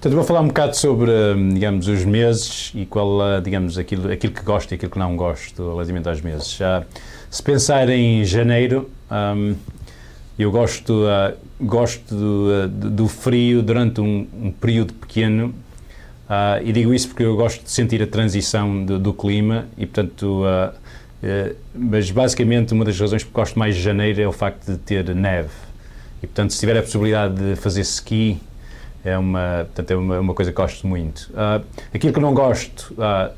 Portanto, vou falar um bocado sobre, digamos, os meses e qual, digamos, aquilo, aquilo que gosto e aquilo que não gosto relativamente aos meses. Já, se pensar em janeiro, um, eu gosto, uh, gosto do, uh, do, frio durante um, um período pequeno uh, e digo isso porque eu gosto de sentir a transição do, do clima e, portanto, mas basicamente uma das razões que gosto mais de janeiro é o facto de ter neve. E, portanto, se tiver a possibilidade de fazer ski, é uma, portanto, é uma, uma coisa que gosto muito. Uh, aquilo que não gosto uh,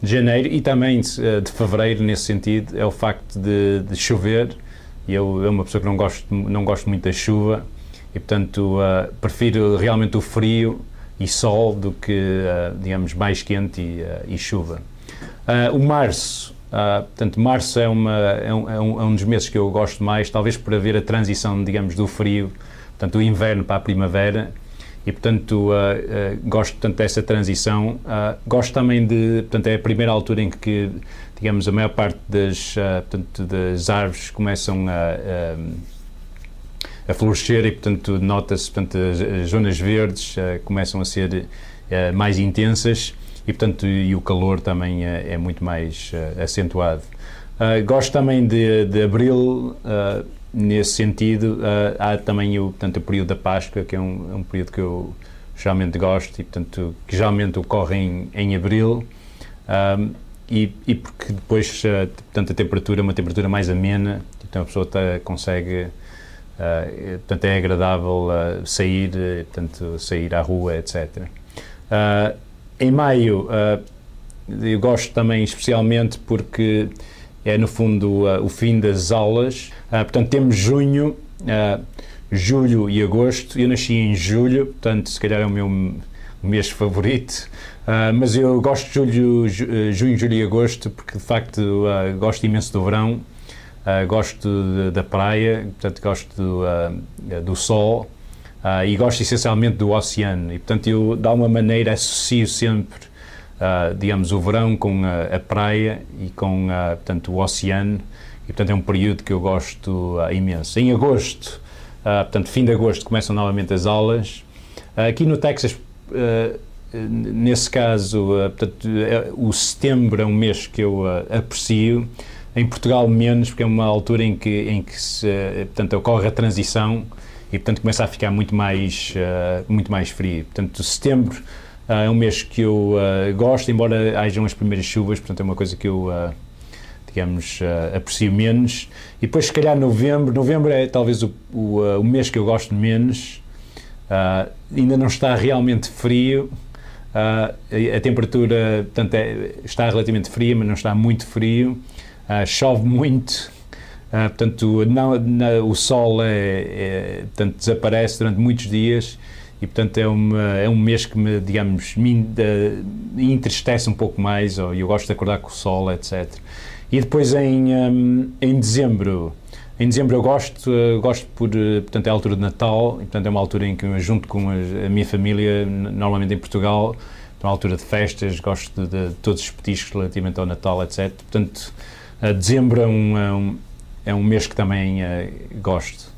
de janeiro e também de, uh, de, fevereiro, nesse sentido, é o facto de, de chover. E eu, eu uma pessoa que não gosto, não gosto muito da chuva e, portanto, prefiro realmente o frio e sol do que, digamos, mais quente e, e chuva. o março, portanto, março é, uma, é é, um, é um dos meses que eu gosto mais, talvez por haver a transição, digamos, do frio, portanto, do inverno para a primavera e portanto uh, uh, gosto tanto dessa transição. Uh, gosto também de portanto é a primeira altura em que digamos a maior parte das portanto das árvores começam a, a florescer e portanto nota-se portanto as, zonas verdes começam a ser mais intensas e portanto e o calor também é muito mais acentuado. Gosto também de, de abril nesse sentido, uh, há também o, portanto, o período da Páscoa, que é um, é um, período que eu geralmente gosto e, portanto, que geralmente ocorre em, em abril. Um, e, e, porque depois, uh, portanto, a temperatura é uma temperatura mais amena, então a pessoa tá, consegue, uh, portanto, é agradável uh, sair, portanto, sair à rua, etc. em maio, eu gosto também especialmente porque é no fundo uh, o fim das aulas. Uh, portanto, temos junho, uh, julho e agosto. Eu nasci em julho, portanto, se calhar é o meu mês favorito. mas eu gosto de julho, junho, julho e agosto porque de facto gosto imenso do verão, gosto de, da praia, portanto, gosto do, do sol. e gosto essencialmente do oceano e portanto eu de alguma maneira associo sempre uh, digamos, o verão com a, a praia e com, uh, portanto, o oceano, e, portanto, é um período que eu gosto uh, imenso. Em agosto, portanto, fim de agosto, começam novamente as aulas. aqui no Texas, nesse caso, portanto, é, o setembro é um mês que eu aprecio, em Portugal menos, porque é uma altura em que, em que se, portanto, ocorre a transição e, portanto, começa a ficar muito mais, muito mais frio. Portanto, setembro Uh, é um mês que eu uh, gosto, embora hajam as primeiras chuvas, portanto é uma coisa que eu, uh, digamos, aprecio menos. E depois, se calhar, novembro. Novembro é talvez o, o, o mês que eu gosto menos. ainda não está realmente frio. a temperatura portanto, é, está relativamente fria, mas não está muito frio. chove muito. portanto, não, não, o sol é, é, portanto, desaparece durante muitos dias e portanto é, uma, é um mês que me, digamos, me entristece um pouco mais, ou eu gosto de acordar com o sol, etc. E depois em, um, em dezembro, em dezembro eu gosto, uh, gosto por, uh, portanto é a altura de Natal, e portanto é uma altura em que eu junto com a, a minha família, normalmente em Portugal, é uma altura de festas, gosto de, de, todos os petiscos relativamente ao Natal, etc. Portanto, uh, dezembro é um, é um, é um mês que também uh, gosto.